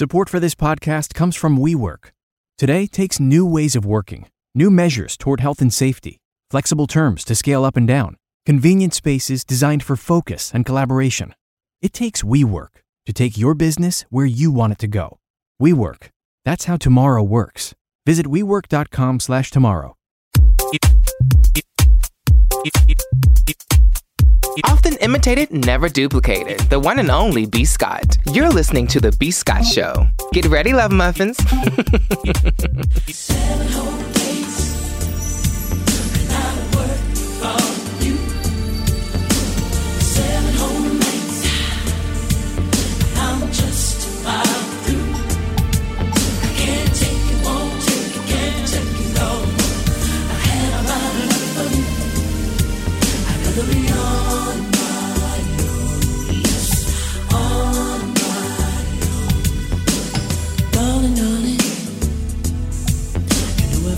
Support for this podcast comes from WeWork. Today takes new ways of working, new measures toward health and safety, flexible terms to scale up and down, convenient spaces designed for focus and collaboration. It takes WeWork to take your business where you want it to go. WeWork. That's how tomorrow works. Visit WeWork.com/tomorrow. Often imitated, never duplicated. The one and only B. Scott. You're listening to The B. Scott Show. Get ready, love muffins.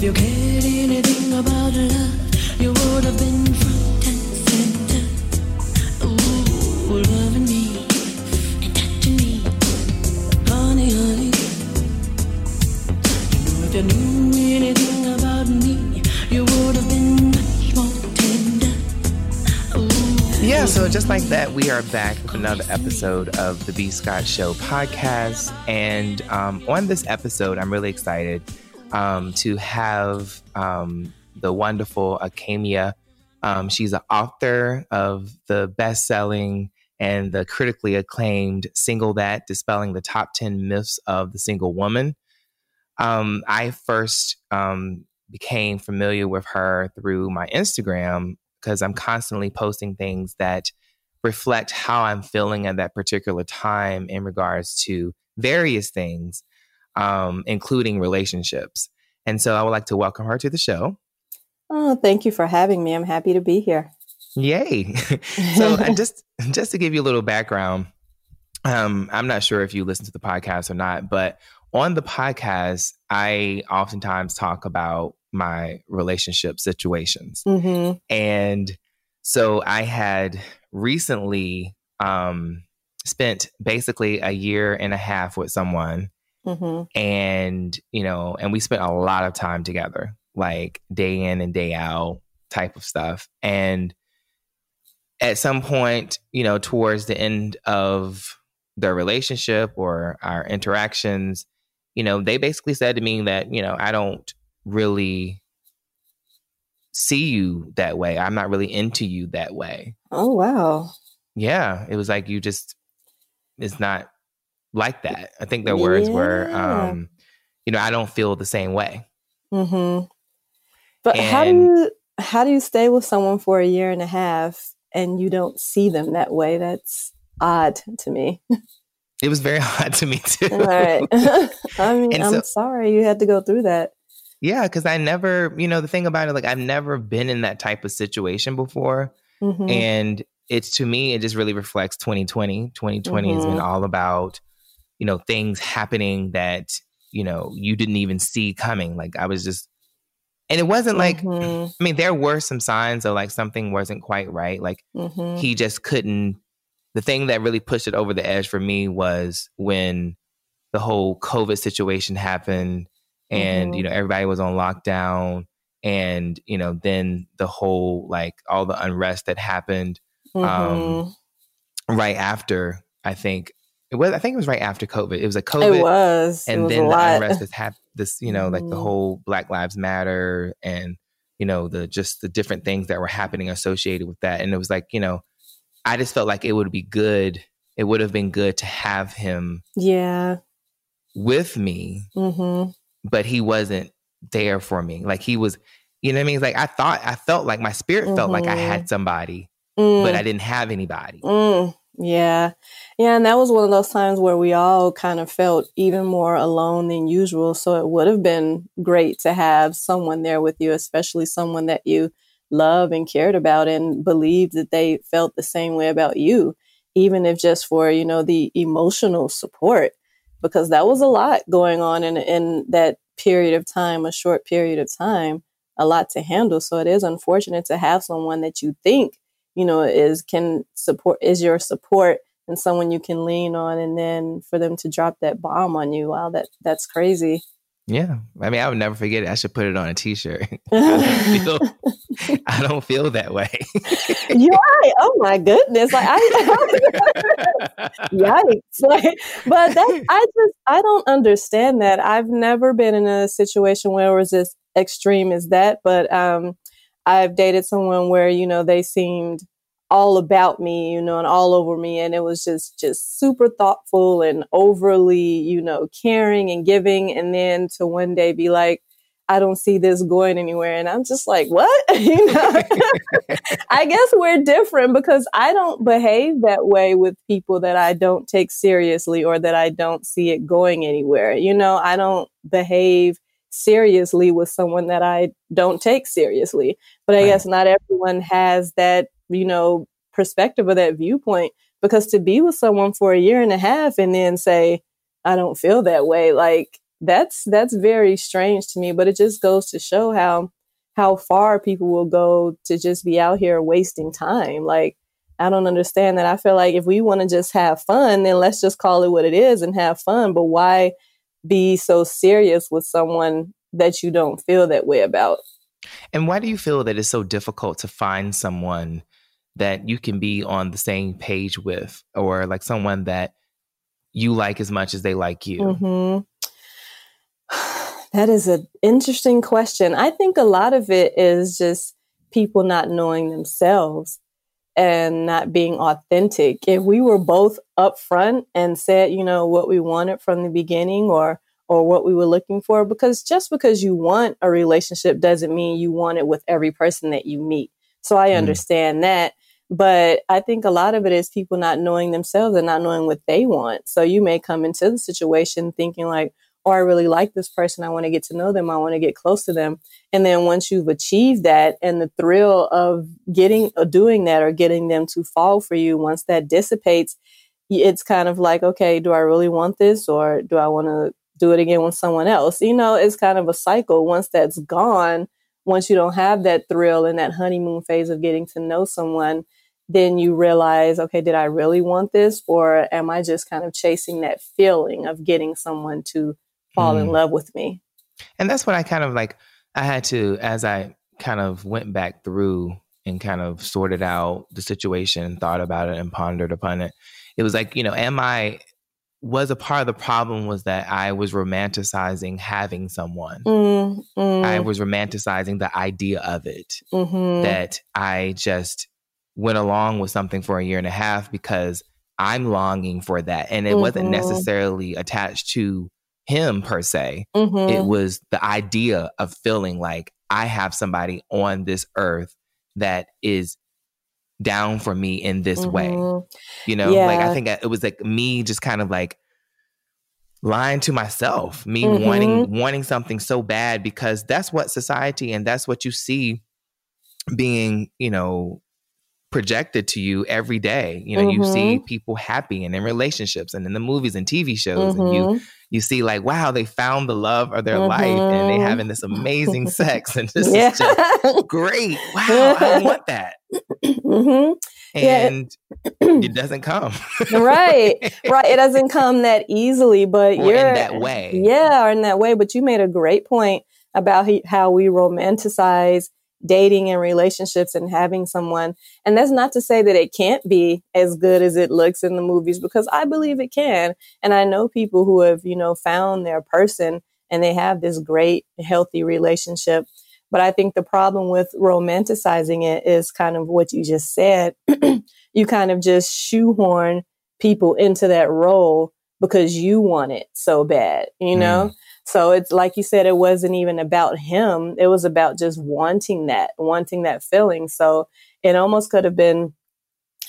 if you cared anything about love, you would have been front and center. Ooh, loving me and touching me, honey, honey. You know if you knew anything about me, you would have been much more tender. Ooh, Yeah, so just like that, we are back with another episode of the B. Scott Show podcast. And um, on this episode, I'm really excited um, to have um, the wonderful Acamea. Um, she's an author of the best selling and the critically acclaimed Single That Dispelling the Top 10 Myths of the Single Woman. Um, I first um, became familiar with her through my Instagram because I'm constantly posting things that reflect how I'm feeling at that particular time in regards to various things, um, including relationships. And so I would like to welcome her to the show. Oh, thank you for having me. I'm happy to be here. Yay. so and just just to give you a little background, um, I'm not sure if you listen to the podcast or not, but on the podcast, I oftentimes talk about my relationship situations. hmm And so I had recently um, spent basically a year and a half with someone, hmm and you know, and we spent a lot of time together, like day in and day out type of stuff. And at some point, you know, towards the end of their relationship or our interactions, you know, they basically said to me that, you know, I don't really see you that way. I'm not really into you that way. Oh, wow. Yeah. It was like you just it's not like that. I think their words were um, you know, I don't feel the same way. Mm-hmm. But how do you how do you stay with someone for a year and a half and you don't see them that way? That's odd to me. It was very odd to me too. All right. I mean, And I'm so- sorry you had to go through that. Yeah, because I never, you know, the thing about it, like I've never been in that type of situation before. hmm And it's to me, it just really reflects 2020. 2020 has been Mhm. all about, you know, things happening that, you know, you didn't even see coming. Like I was just, and it wasn't like, Mhm. I mean, there were some signs of like something wasn't quite right. Like Mhm. he just couldn't. The thing that really pushed it over the edge for me was when the whole COVID situation happened and, Mhm. you know, everybody was on lockdown. And, you know, then the whole like all the unrest that happened um, right after, I think it was, I think it was right after COVID. It was a COVID it was. it and was then the lot. unrest has happened this you know like the Mhm. whole black lives matter and you know the just the different things that were happening associated with that and it was like you know i just felt like it would be good it would have been good to have him Yeah. with me hmm but he wasn't there for me like he was you know what i mean it's like i thought i felt like my spirit felt like i had somebody Mm. but i didn't have anybody Mm, yeah. Yeah. And that was one of those times where we all kind of felt even more alone than usual. So it would have been great to have someone there with you, especially someone that you love and cared about and believed that they felt the same way about you, even if just for, you know, the emotional support, because that was a lot going on in, in that period of time, a short period of time, a lot to handle. So it is unfortunate to have someone that you think you know is can support is your support and someone you can lean on and then for them to drop that bomb on you wow that that's crazy Yeah. I mean, I would never forget it. I should put it on a t shirt. I, don't feel- I don't feel that way. you're right oh my goodness like i yikes like but that i just i don't understand that i've never been in a situation where it was as extreme as that but um i've dated someone where you know they seemed all about me you know and all over me and it was just just super thoughtful and overly you know caring and giving and then to one day be like i don't see this going anywhere and i'm just like what you know I guess we're different because I don't behave that way with people that I don't take seriously or that I don't see it going anywhere. You know, I don't behave seriously with someone that I don't take seriously. But I Right. guess not everyone has that, you know, perspective or that viewpoint because to be with someone for a year and a half and then say, I don't feel that way, like that's that's very strange to me, but it just goes to show how how far people will go to just be out here wasting time. Like, I don't understand that. I feel like if we want to just have fun, then let's just call it what it is and have fun. But why be so serious with someone that you don't feel that way about? And why do you feel that it's so difficult to find someone that you can be on the same page with, or like someone that you like as much as they like you? hmm That is an interesting question. I think a lot of it is just people not knowing themselves and not being authentic. If we were both upfront and said, you know, what we wanted from the beginning or or what we were looking for, because just because you want a relationship doesn't mean you want it with every person that you meet. So I Mm. understand that. But I think a lot of it is people not knowing themselves and not knowing what they want. So you may come into the situation thinking like, oh, I really like this person. I want to get to know them. I want to get close to them. And then once you've achieved that and the thrill of getting or doing that or getting them to fall for you, once that dissipates, it's kind of like, okay, do I really want this or do I want to do it again with someone else? You know, it's kind of a cycle. Once that's gone, once you don't have that thrill and that honeymoon phase of getting to know someone, then you realize, okay, did I really want this? Or am I just kind of chasing that feeling of getting someone to fall in Hmm. love with me? And that's what I kind of like, I had to, as I kind of went back through and kind of sorted out the situation, thought about it and pondered upon it. It was like, you know, am I, was a part of the problem was that I was romanticizing having someone. Mm, mm, I was romanticizing the idea of it. mhm, that I just went along with something for a year and a half because I'm longing for that. And it wasn't Mhm. necessarily attached to him per se. mhm, It was the idea of feeling like I have somebody on this earth that is down for me in this way. mhm. You know, like I think it was like me just kind of like lying to myself, me Mhm. wanting wanting something so bad because that's what society and that's what you see being, you know, projected to you every day. You know, you see people happy and in relationships and in the movies and TV shows and you Mhm. You see like wow, they found the love of their life and they Mhm. having this amazing sex and this yeah. is just great. Wow, I want that. Mhm. Yeah. And it doesn't come. right right it doesn't come that easily but Or you're in that way. yeah or in that way but you made a great point about he, how we romanticize dating and relationships and having someone. And that's not to say that it can't be as good as it looks in the movies because i believe it can. And i know people who have you know found their person and they have this great healthy relationship. But i think the problem with romanticizing it is kind of what you just said. You kind of just shoehorn people into that role because you want it so bad, you mm. know? So it's like you said, it wasn't even about him. It was about just wanting that, wanting that feeling. So it almost could have been,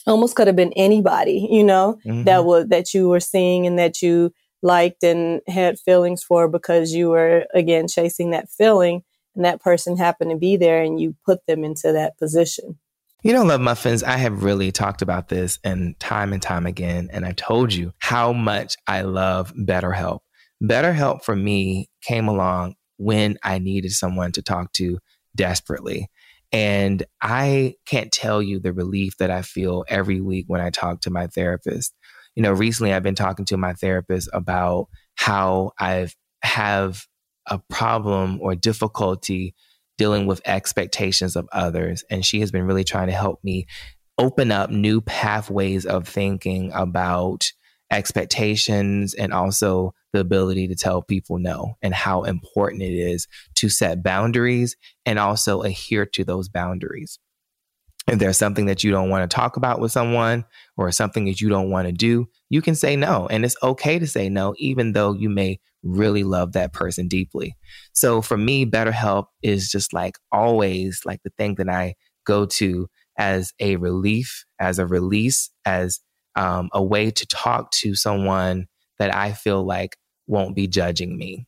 almost could have been anybody, you know, Mhm. that was, that you were seeing and that you liked and had feelings for because you were again chasing that feeling and that person happened to be there and you put them into that position. You know, Love Muffins, I have really talked about this and time and time again. And I told you how much I love BetterHelp. BetterHelp for me came along when I needed someone to talk to desperately. And I can't tell you the relief that I feel every week when I talk to my therapist. you know, recently I've been talking to my therapist about how I've have a problem or difficulty dealing with expectations of others. And she has been really trying to help me open up new pathways of thinking about expectations and also the ability to tell people no and how important it is to set boundaries and also adhere to those boundaries. If there's something that you don't want to talk about with someone or something that you don't want to do, you can say no. And it's okay to say no, even though you may really love that person deeply. So for me, BetterHelp is just like always like the thing that I go to as a relief, as a release, as um, a way to talk to someone that I feel like won't be judging me.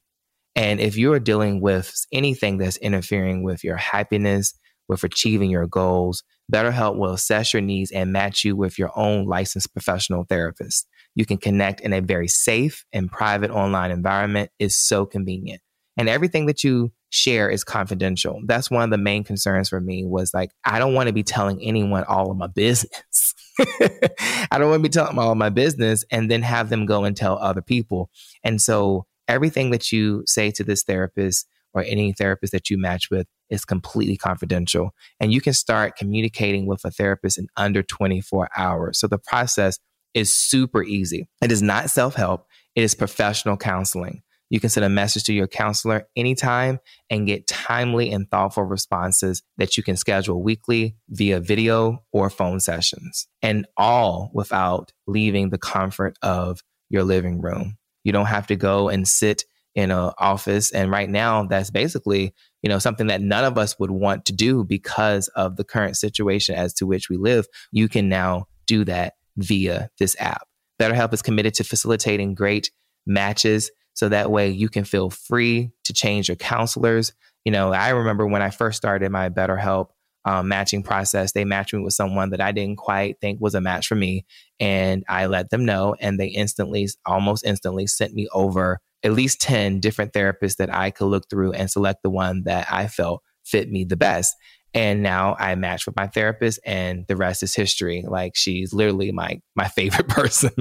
And if you're dealing with anything that's interfering with your happiness, with achieving your goals, BetterHelp will assess your needs and match you with your own licensed professional therapist. You can connect in a very safe and private online environment. is so convenient. And everything that you share is confidential. That's one of the main concerns for me was like, I don't want to be telling anyone all of my business. I don't want to be telling all my business and then have them go and tell other people. And so everything that you say to this therapist or any therapist that you match with is completely confidential. And you can start communicating with a therapist in under 24 hours. So the process is super easy. It is not self help, it is professional counseling. You can send a message to your counselor anytime and get timely and thoughtful responses that you can schedule weekly via video or phone sessions, and all without leaving the comfort of your living room. You don't have to go and sit in an office. And right now, that's basically, you know, something that none of us would want to do because of the current situation as to which we live. You can now do that via this app. BetterHelp is committed to facilitating great matches so that way you can feel free to change your counselors. You know, I remember when I first started my BetterHelp um, matching process, they matched me with someone that I didn't quite think was a match for me. And I let them know, and they instantly, almost instantly, sent me over at least 10 different therapists that I could look through and select the one that I felt fit me the best. And now I match with my therapist and the rest is history. Like she's literally my my favorite person.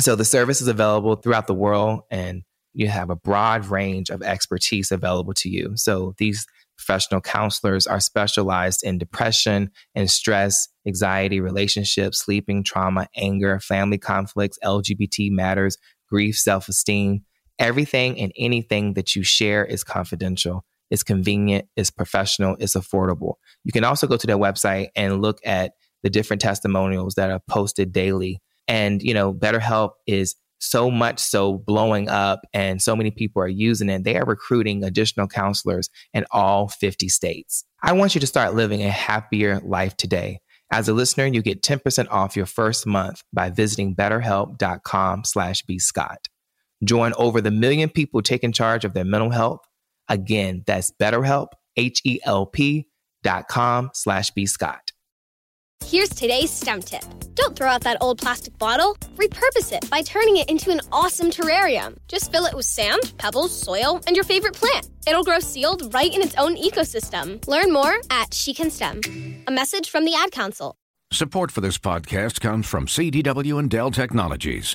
So the service is available throughout the world and you have a broad range of expertise available to you. So these professional counselors are specialized in depression and stress, anxiety, relationships, sleeping, trauma, anger, family conflicts, LGBT matters, grief, self-esteem, Everything and anything that you share is confidential. It's convenient, it's professional, it's affordable. You can also go to their website and look at the different testimonials that are posted daily. And, you know, BetterHelp is so much so blowing up and so many people are using it. They are recruiting additional counselors in all 50 states. I want you to start living a happier life today. As a listener, you get 10% off your first month by visiting betterhelp.com slash bscott. Join over the million people taking charge of their mental health. Again, that's BetterHelp, H-E-L-P dot com slash B Scott. Here's today's STEM tip. Don't throw out that old plastic bottle. Repurpose it by turning it into an awesome terrarium. Just fill it with sand, pebbles, soil, and your favorite plant. It'll grow sealed right in its own ecosystem. Learn more at She Can STEM. A message from the Ad Council. Support for this podcast comes from CDW and Dell Technologies.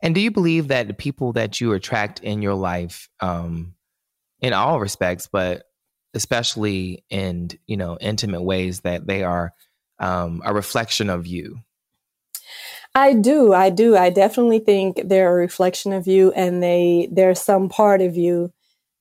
And do you believe that the people that you attract in your life, um, in all respects, but especially in you know intimate ways, that they are um, a reflection of you? I do. I do. I definitely think they're a reflection of you, and they there's some part of you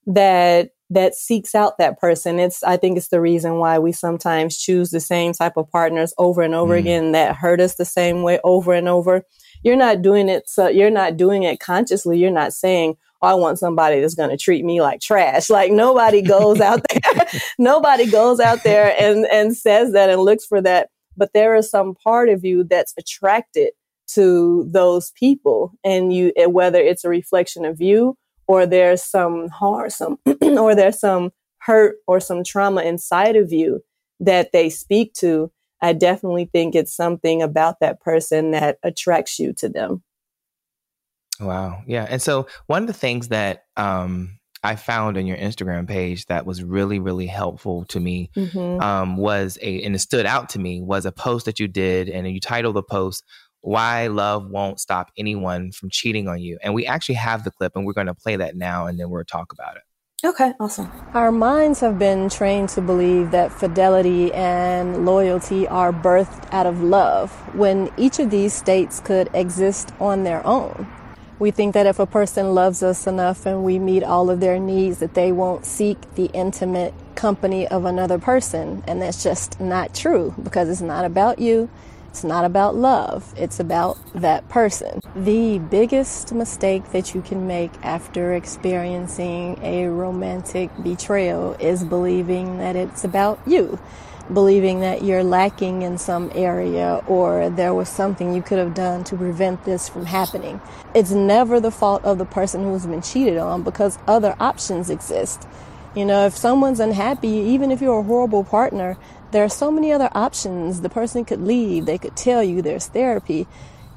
that that seeks out that person. It's I think it's the reason why we sometimes choose the same type of partners over and over mm. again that hurt us the same way over and over you're not doing it so you're not doing it consciously. You're not saying oh, i want somebody that's going to treat me like trash. Like nobody goes out there nobody goes out there and and says that and looks for that. But there is some part of you that's attracted to those people and you whether it's a reflection of you or there's some harm some or there's some hurt or some trauma inside of you that they speak to i definitely think it's something about that person that attracts you to them Wow. Yeah. And so one of the things that um, I found on your Instagram page that was really, really helpful to me Mhm. um, was a, and it stood out to me, was a post that you did. And you titled the post, Why Love Won't Stop Anyone from Cheating on You. And we actually have the clip and we're going to play that now and then we'll talk about it. Okay, awesome. Our minds have been trained to believe that fidelity and loyalty are birthed out of love when each of these states could exist on their own. We think that if a person loves us enough and we meet all of their needs, that they won't seek the intimate company of another person. And that's just not true because it's not about you. It's not about love. It's about that person. The biggest mistake that you can make after experiencing a romantic betrayal is believing that it's about you. Believing that you're lacking in some area or there was something you could have done to prevent this from happening. It's never the fault of the person who's been cheated on because other options exist. You know, if someone's unhappy, even if you're a horrible partner, there are so many other options. The person could leave, they could tell you there's therapy.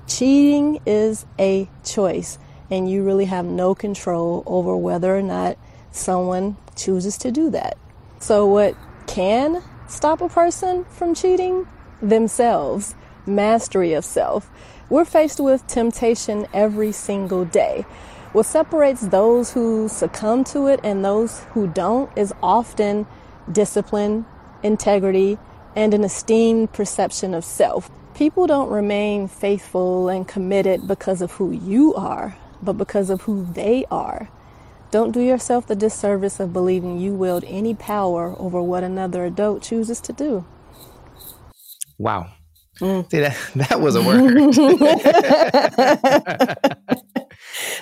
Cheating is a choice, and you really have no control over whether or not someone chooses to do that. So, what can stop a person from cheating? Themselves, mastery of self. We're faced with temptation every single day. What separates those who succumb to it and those who don't is often discipline, integrity, and an esteemed perception of self. People don't remain faithful and committed because of who you are, but because of who they are. Don't do yourself the disservice of believing you wield any power over what another adult chooses to do. Wow. Mm. See, that, that was a word.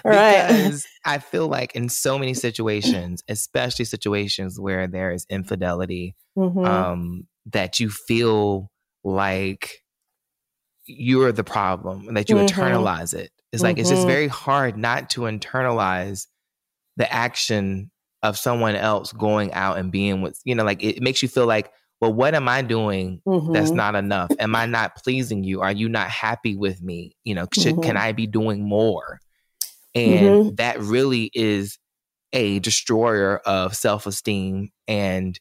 Right. Because I feel like in so many situations, especially situations where there is infidelity, Mhm. um, that you feel like you're the problem and that you Mhm. internalize it. It's like it's just Mhm. very hard not to internalize the action of someone else going out and being with, you know, like it makes you feel like, well, what am I doing that's Mhm. not enough? Am I not pleasing you? Are you not happy with me? You know, should, can Mhm. I be doing more? And Mm-hmm. that really is a destroyer of self esteem and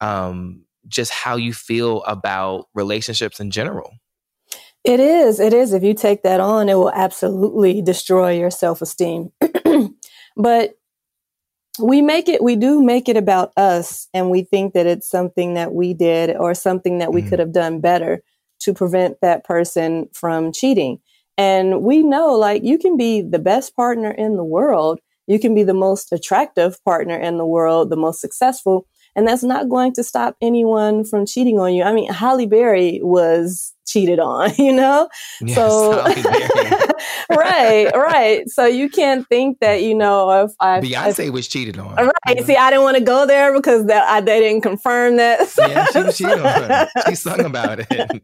um, just how you feel about relationships in general. It is. It is. If you take that on, it will absolutely destroy your self esteem. but we make it, we do make it about us, and we think that it's something that we did or something that we Mhm. could have done better to prevent that person from cheating. And we know, like, you can be the best partner in the world, you can be the most attractive partner in the world, the most successful, and that's not going to stop anyone from cheating on you. I mean, Halle Berry was cheated on, you know? Yes, so. right, right. So you can't think that, you know, if I if- Beyonce was cheated on. Right. you know? See, I didn't want to go there because that I, they didn't confirm that. yeah, she was cheated on. She sung about it.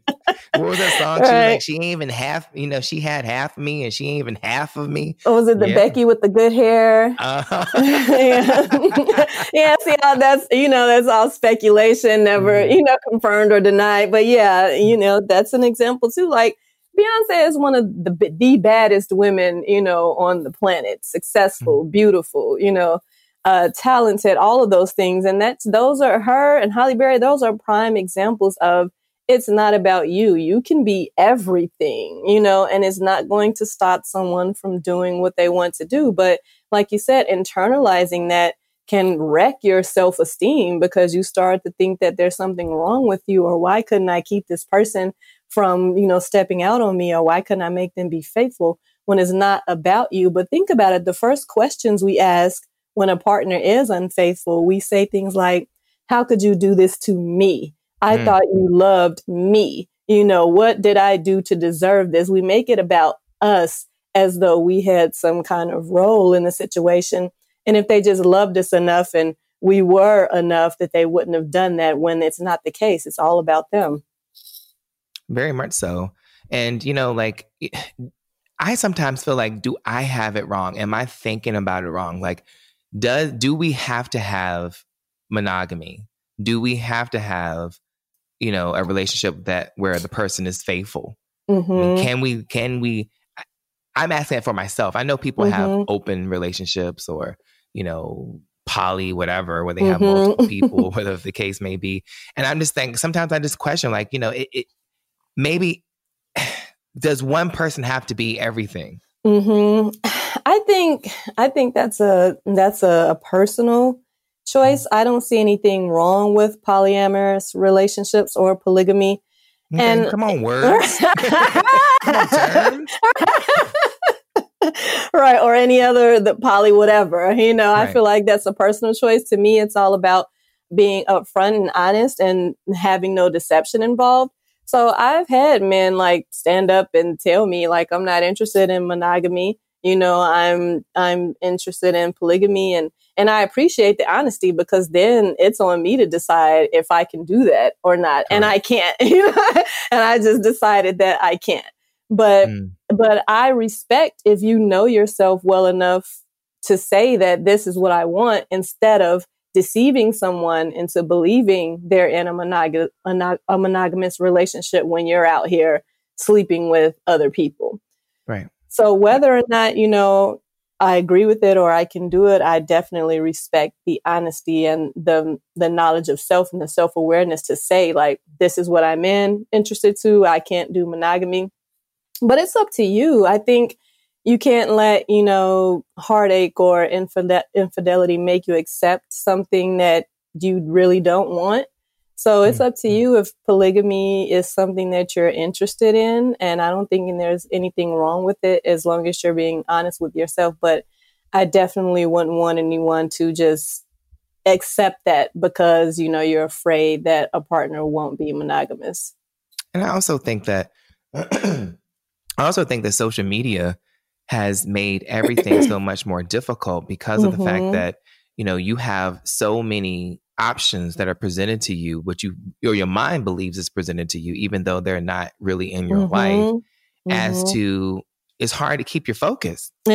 what was that song? She like, she ain't even half, you know, she had half of me and she ain't even half of me. Or was it the Yeah. Becky with the good hair? Uh, yeah. yeah, see how that's you know, that's all speculation, never, Mhm. you know, confirmed or denied. But yeah, you know, that's an example too. Like Beyonce is one of the the baddest women, you know, on the planet. Successful, beautiful, you know, uh, talented, all of those things. And that's those are her and Halle Berry, those are prime examples of it's not about you. You can be everything, you know, and it's not going to stop someone from doing what they want to do. But like you said, internalizing that can wreck your self esteem because you start to think that there's something wrong with you or why couldn't I keep this person from, you know, stepping out on me or why couldn't I make them be faithful when it's not about you. But think about it. The first questions we ask when a partner is unfaithful, we say things like, how could you do this to me? I Mm. thought you loved me. You know, what did I do to deserve this? We make it about us as though we had some kind of role in the situation. And if they just loved us enough and we were enough that they wouldn't have done that when it's not the case. It's all about them. Very much so. And, you know, like, I sometimes feel like, do I have it wrong? Am I thinking about it wrong? Like, does do we have to have monogamy? Do we have to have, you know, a relationship that where the person is faithful? I mean, Mhm. can we? Can we? I'm asking it for myself. I know people have Mhm. open relationships or, you know, poly, whatever, where they have Mhm. multiple people, whatever the case may be. And I'm just thinking, sometimes I just question, like, you know, it, it maybe does one person have to be everything? hmm I think I think that's a that's a, a personal choice. I don't see anything wrong with polyamorous relationships or polygamy. Okay, And- come on, words. come on, right or any other the poly whatever you know i feel like that's a personal choice to me it's all about being upfront and honest and having no deception involved so i've had men like stand up and tell me like i'm not interested in monogamy. You know i'm i'm interested in polygamy. And and i appreciate the honesty because then it's on me to decide if i can do that or not. And i can't you know? And i just decided that i can't. But Mm, but I respect if you know yourself well enough to say that this is what I want instead of deceiving someone into believing they're in a, monog- a no- a monogamous relationship when you're out here sleeping with other people. Right. So whether or not, you know, I agree with it or I can do it, I definitely respect the honesty and the the knowledge of self and the self-awareness to say like this is what I'm in interested to, I can't do monogamy but it's up to you. I think you can't let, you know, heartache or infide- infidelity make you accept something that you really don't want. So it's up to mm-hmm. you if polygamy is something that you're interested in. And I don't think there's anything wrong with it as long as you're being honest with yourself. But I definitely wouldn't want anyone to just accept that because, you know, you're afraid that a partner won't be monogamous. And I also think that I also think that social media has made everything so much more difficult because of the fact Mhm. that you know you have so many options that are presented to you, what you or your mind believes is presented to you, even though they're not really in your life. Mhm. As Mhm. to it's hard to keep your focus. It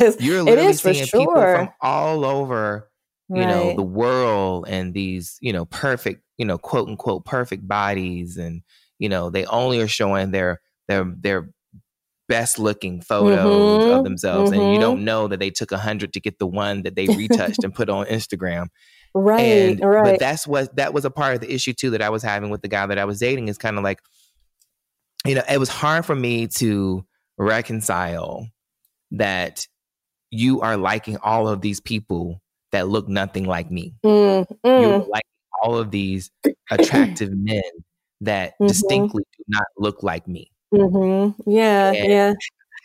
is. You're literally is for seeing people from sure. all over you know the world and these you know perfect you know quote unquote perfect bodies and you know they only are showing their their their best looking photos of Mhm, themselves and you mhm. don't know that they took a hundred to get the one that they retouched and put on instagram Right, and right. but that's what that was a part of the issue too that i was having with the guy that i was dating is kind of like you know it was hard for me to reconcile that you are liking all of these people that look nothing like me Mm, you're mm. like all of these attractive men that Mhm. distinctly do not look like me. Hmm Yeah, And yeah.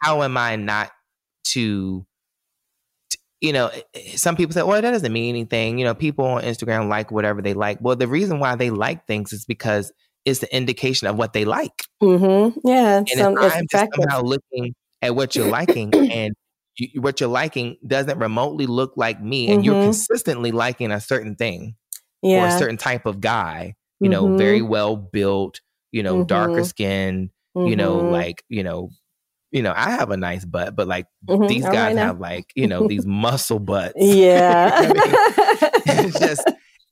How am I not to, you know, eh, eh, some people say, well, that doesn't mean anything. You know, people on Instagram like whatever they like. Well, the reason why they like things is because it's the indication of what they like. Mm-hmm. Yeah, And some, if I'm just somehow looking at what you're liking and you, what you're liking doesn't remotely look like me, and you're Mhm. consistently liking a certain thing, or a certain type of guy, you know, very Mhm. well built, you know, darker Mhm. Skin, you know, Mhm. like, you know, you know, I have a nice butt, but like Mhm. these guys right have like, you know, these muscle butts. Yeah. Mean, it's just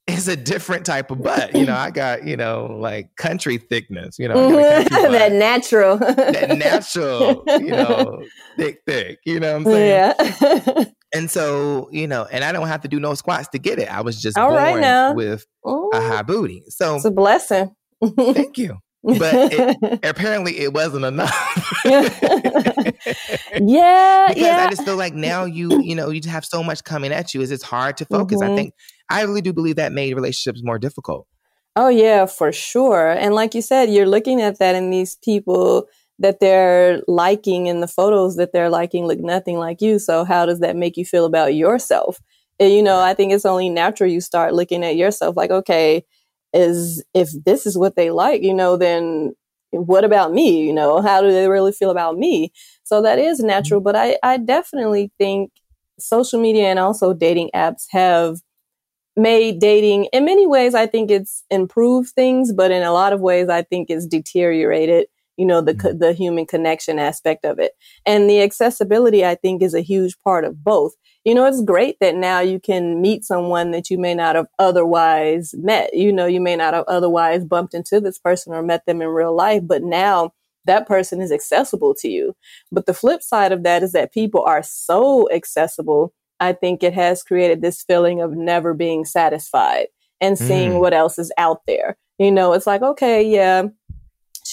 it's a different type of butt. You know, I got, you know, like country thickness, you know, that natural. that natural, you know, thick, thick. You know what I'm saying? Yeah. And so, you know, and I don't have to do no squats to get it. I was just All born right with a high booty. So it's a blessing. thank you. But it, apparently it wasn't enough. yeah, because yeah. I just feel like now you, you know, you have so much coming at you is it's hard to focus. I Mhm. think I really do believe that made relationships more difficult. Oh yeah, for sure. And like you said, you're looking at that in these people that they're liking in the photos that they're liking look nothing like you. So how does that make you feel about yourself? And, you know, I think it's only natural you start looking at yourself like, okay, is if this is what they like, you know, then what about me? You know, how do they really feel about me? So that is mm-hmm. natural, but I, I definitely think social media and also dating apps have made dating in many ways i think it's improved things but in a lot of ways i think it's deteriorated you know, the, co- the human connection aspect of it. And the accessibility, I think, is a huge part of both. You know, it's great that now you can meet someone that you may not have otherwise met. You know, you may not have otherwise bumped into this person or met them in real life, but now that person is accessible to you. But the flip side of that is that people are so accessible. I think it has created this feeling of never being satisfied and seeing Mm. what else is out there. You know, it's like, okay, yeah,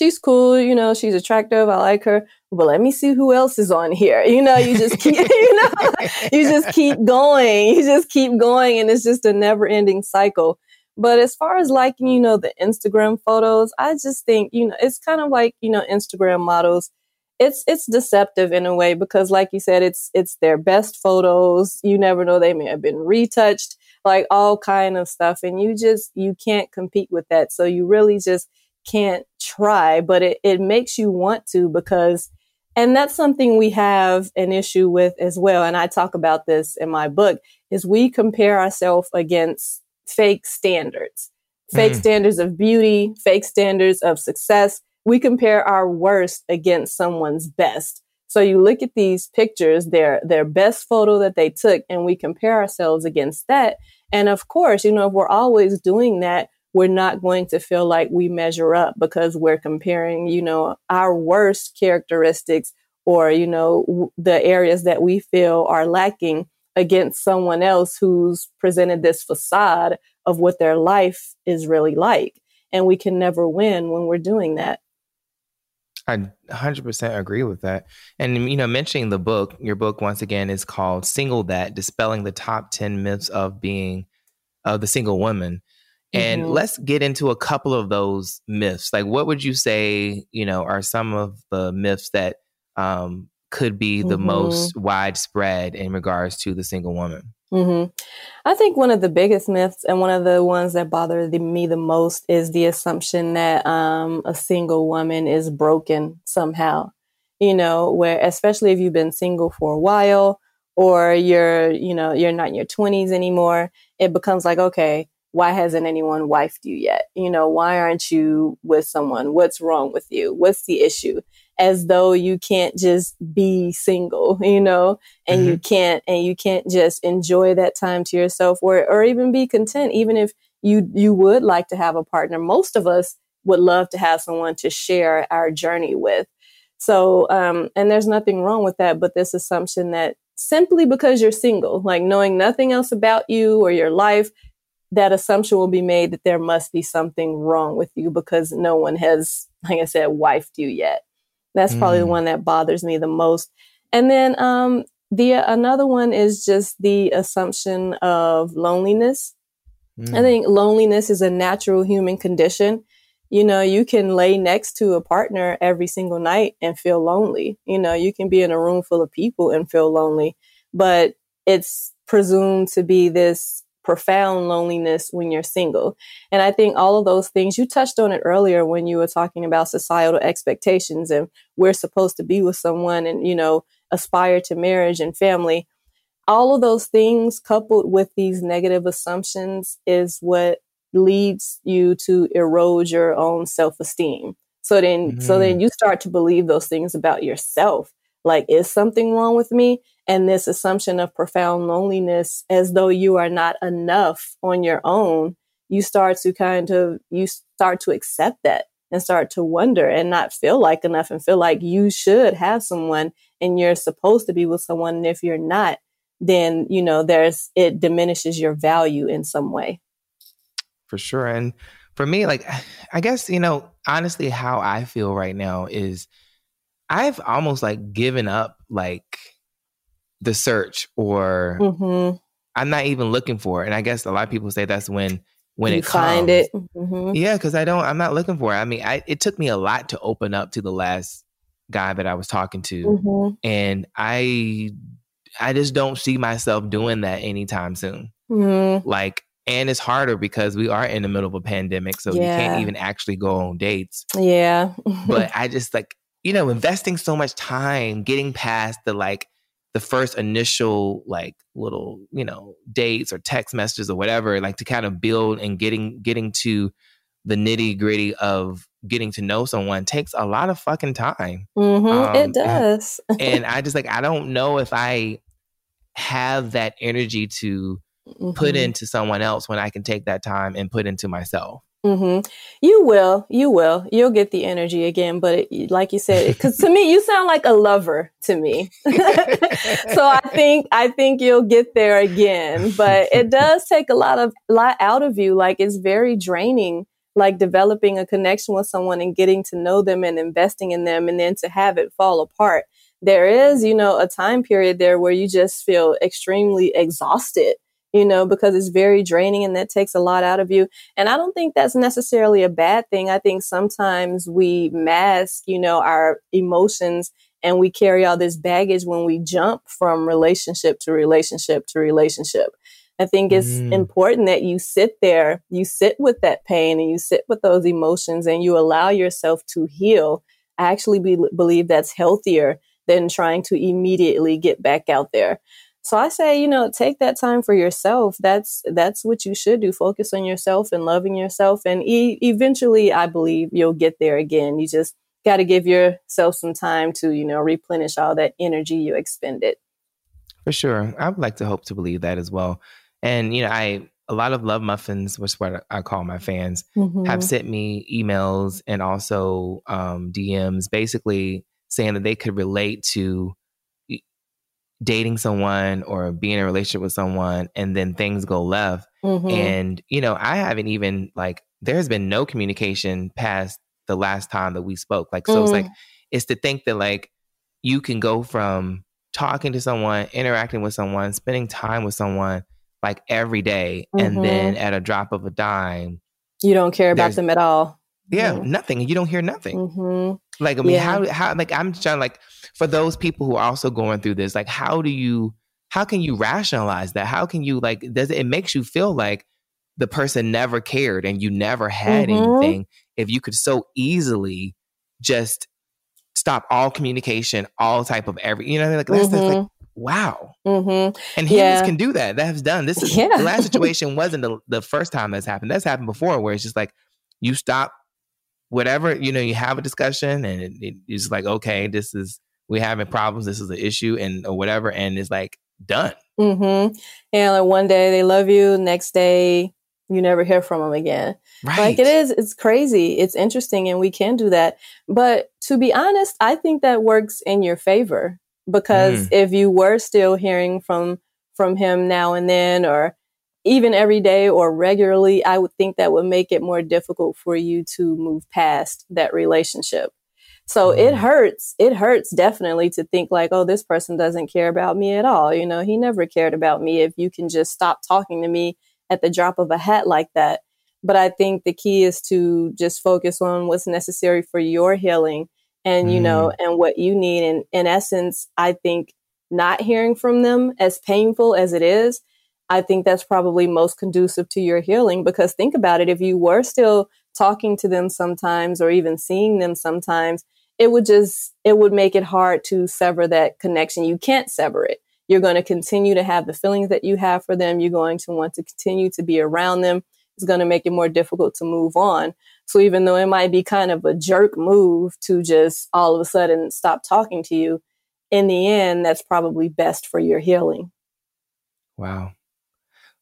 she's cool. You know, she's attractive. I like her. But let me see who else is on here. You know, you just keep, you know, you just keep going. You just keep going. And it's just a never ending cycle. But as far as liking, you know, the Instagram photos, I just think, you know, it's kind of like, you know, Instagram models. It's it's deceptive in a way because like you said, it's it's their best photos. You never know they may have been retouched, like all kind of stuff. And you just you can't compete with that. So you really just can't try, but it, it makes you want to because and that's something we have an issue with as well. And I talk about this in my book is we compare ourselves against fake standards, fake Mm. standards of beauty, fake standards of success. We compare our worst against someone's best. So you look at these pictures, their their best photo that they took, and we compare ourselves against that. And of course, you know, if we're always doing that, we're not going to feel like we measure up because we're comparing, you know, our worst characteristics or, you know, the areas that we feel are lacking against someone else who's presented this facade of what their life is really like. And we can never win when we're doing that. I 100% agree with that. And, you know, mentioning the book, your book, once again, is called Single That Dispelling the Top 10 Myths of Being of the Single Woman. And Mhm. let's get into a couple of those myths. Like, what would you say, you know, are some of the myths that um, could be the Mhm. most widespread in regards to the single woman? hmm I think one of the biggest myths and one of the ones that bother the, me the most is the assumption that um, a single woman is broken somehow. You know, where especially if you've been single for a while or you're, you know, you're not in your 20s anymore, it becomes like, okay, why hasn't anyone wifed you yet? You know, why aren't you with someone? What's wrong with you? What's the issue? As though you can't just be single, you know, and you can't and you can't just enjoy that time to yourself or or even be content even if you you would like to have a partner most of us would love to have someone to share our journey with so um and there's nothing wrong with that but this assumption that simply because you're single like knowing nothing else about you or your life that assumption will be made that there must be something wrong with you because no one has like i said wifed you yet that's probably the Mm. one that bothers me the most and then um, the another one is just the assumption of loneliness. Mm. I think loneliness is a natural human condition. You know, you can lay next to a partner every single night and feel lonely. You know, you can be in a room full of people and feel lonely, but it's presumed to be this profound loneliness when you're single. And I think all of those things, you touched on it earlier when you were talking about societal expectations and we're supposed to be with someone and, you know, aspire to marriage and family. All of those things coupled with these negative assumptions is what leads you to erode your own self-esteem. So then so then mm. you start to believe those things about yourself. Like is something wrong with me? And this assumption of profound loneliness as though you are not enough on your own, you start to kind of you start to accept that and start to wonder and not feel like enough and feel like you should have someone and you're supposed to be with someone and if you're not then you know there's it diminishes your value in some way for sure. And for me, like, I guess, you know, honestly, how I feel right now is I've almost like given up like the search or hmm I'm not even looking for it. And I guess a lot of people say that's when, when you it find comes. it hmm Yeah, because I don't, I'm not looking for it. I mean, I, it took me a lot to open up to the last guy that I was talking to. hmm And I, I just don't see myself doing that anytime soon. hmm Like, and it's harder because we are in the middle of a pandemic. So you can't even actually go on dates. yeah But I just like, you know, investing so much time getting past the like, the first initial like little you know dates or text messages or whatever like to kind of build and getting getting to the nitty gritty of getting to know someone takes a lot of fucking time. hmm Um, it does. and I just like I don't know if I have that energy to put Mhm. into someone else when I can take that time and put into myself. Hmm You will, you will, you'll get the energy again. But it, like you said, because to me, you sound like a lover to me. so I think I think you'll get there again. But it does take a lot of lot out of you. Like it's very draining. Like developing a connection with someone and getting to know them and investing in them, and then to have it fall apart. There is, you know, a time period there where you just feel extremely exhausted. You know, because it's very draining and that takes a lot out of you. And I don't think that's necessarily a bad thing. I think sometimes we mask, you know, our emotions and we carry all this baggage when we jump from relationship to relationship to relationship. I think it's Mm. important that you sit there, you sit with that pain and you sit with those emotions and you allow yourself to heal. I actually be- believe that's healthier than trying to immediately get back out there. So I say, you know, take that time for yourself. That's that's what you should do. Focus on yourself and loving yourself, and e- eventually, I believe you'll get there again. You just got to give yourself some time to, you know, replenish all that energy you expended. For sure. I would like to hope to believe that as well. And you know, I a lot of love muffins, which is what I call my fans, have sent me emails and also um, DMs, basically saying that they could relate to dating someone or being in a relationship with someone, and then things go left. Mhm. And you know, I haven't even like there's been no communication past the last time that we spoke. Like, so it's Mm. like it's to think that like you can go from talking to someone, interacting with someone, spending time with someone like every day, and Mhm. then at a drop of a dime, you don't care about them at all. yeah, Mhm. nothing. You don't hear nothing. hmm Like, I mean, Yeah. how how like I'm just trying like for those people who are also going through this, like how do you how can you rationalize that? How can you like does it, it makes you feel like the person never cared and you never had Mhm. anything if you could so easily just stop all communication, all type of every you know, like that's, that's like wow. hmm And humans Mm-hmm. Yeah. can do that. That's done. This is Yeah. the last situation wasn't the, the first time that's happened. That's happened before where it's just like you stop whatever, you know, you have a discussion and it, it- it's like, okay, this is we're having problems, this is the issue and or whatever, and it's like done. hmm And like one day they love you, next day you never hear from them again. Right. Like it is, it's crazy. It's interesting, and we can do that. But to be honest, I think that works in your favor because if you were still hearing from from him now and then, or even every day or regularly, I would think that would make it more difficult for you to move past that relationship. So it Mm. hurts. It hurts definitely to think like, oh, this person doesn't care about me at all. You know, he never cared about me. If you can just stop talking to me at the drop of a hat like that. But I think the key is to just focus on what's necessary for your healing and, you know, and what you need. And in essence, I think not hearing from them, as painful as it is, I think that's probably most conducive to your healing because think about it. If you were still talking to them sometimes or even seeing them sometimes, it would just, it would make it hard to sever that connection. You can't sever it. You're going to continue to have the feelings that you have for them. You're going to want to continue to be around them. It's going to make it more difficult to move on. So even though it might be kind of a jerk move to just all of a sudden stop talking to you, in the end, that's probably best for your healing. Wow.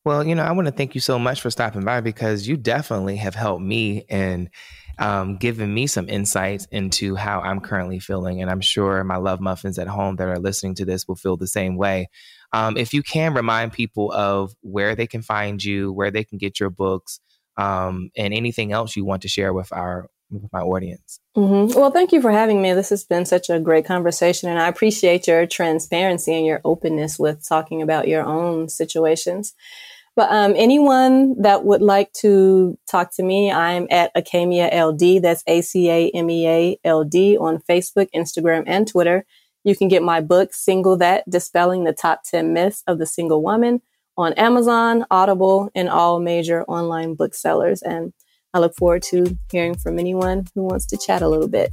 Well, you know, I want to thank you so much for stopping by because you definitely have helped me and um, given me some insights into how I'm currently feeling. And I'm sure my love muffins at home that are listening to this will feel the same way. Um, if you can remind people of where they can find you, where they can get your books, um, and anything else you want to share with our with my audience. hmm Well, thank you for having me. This has been such a great conversation, and I appreciate your transparency and your openness with talking about your own situations. But um, anyone that would like to talk to me, I'm at Acamea LD. That's A C A M E A L D on Facebook, Instagram, and Twitter. You can get my book, Single That Dispelling the Top 10 Myths of the Single Woman, on Amazon, Audible, and all major online booksellers. And I look forward to hearing from anyone who wants to chat a little bit.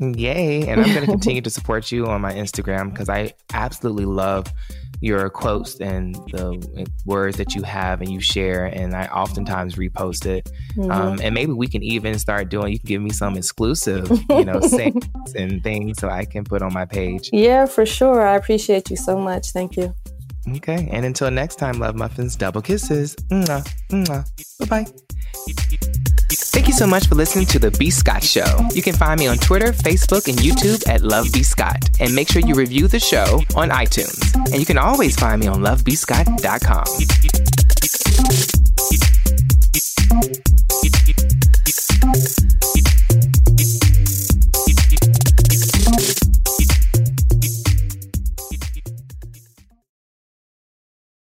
Yay. And I'm going to continue to support you on my Instagram because I absolutely love your quotes and the words that you have and you share, and I oftentimes repost it. Mhm. Um, and maybe we can even start doing. You can give me some exclusive, you know, sayings and things so I can put on my page. yeah, for sure. I appreciate you so much. Thank you. Okay. And until next time, love muffins, double kisses. Mwah, mwah. Bye bye. Thank you so much for listening to The B. Scott Show. You can find me on Twitter, Facebook, and YouTube at Love B. Scott. And make sure you review the show on iTunes. And you can always find me on lovebscott.com.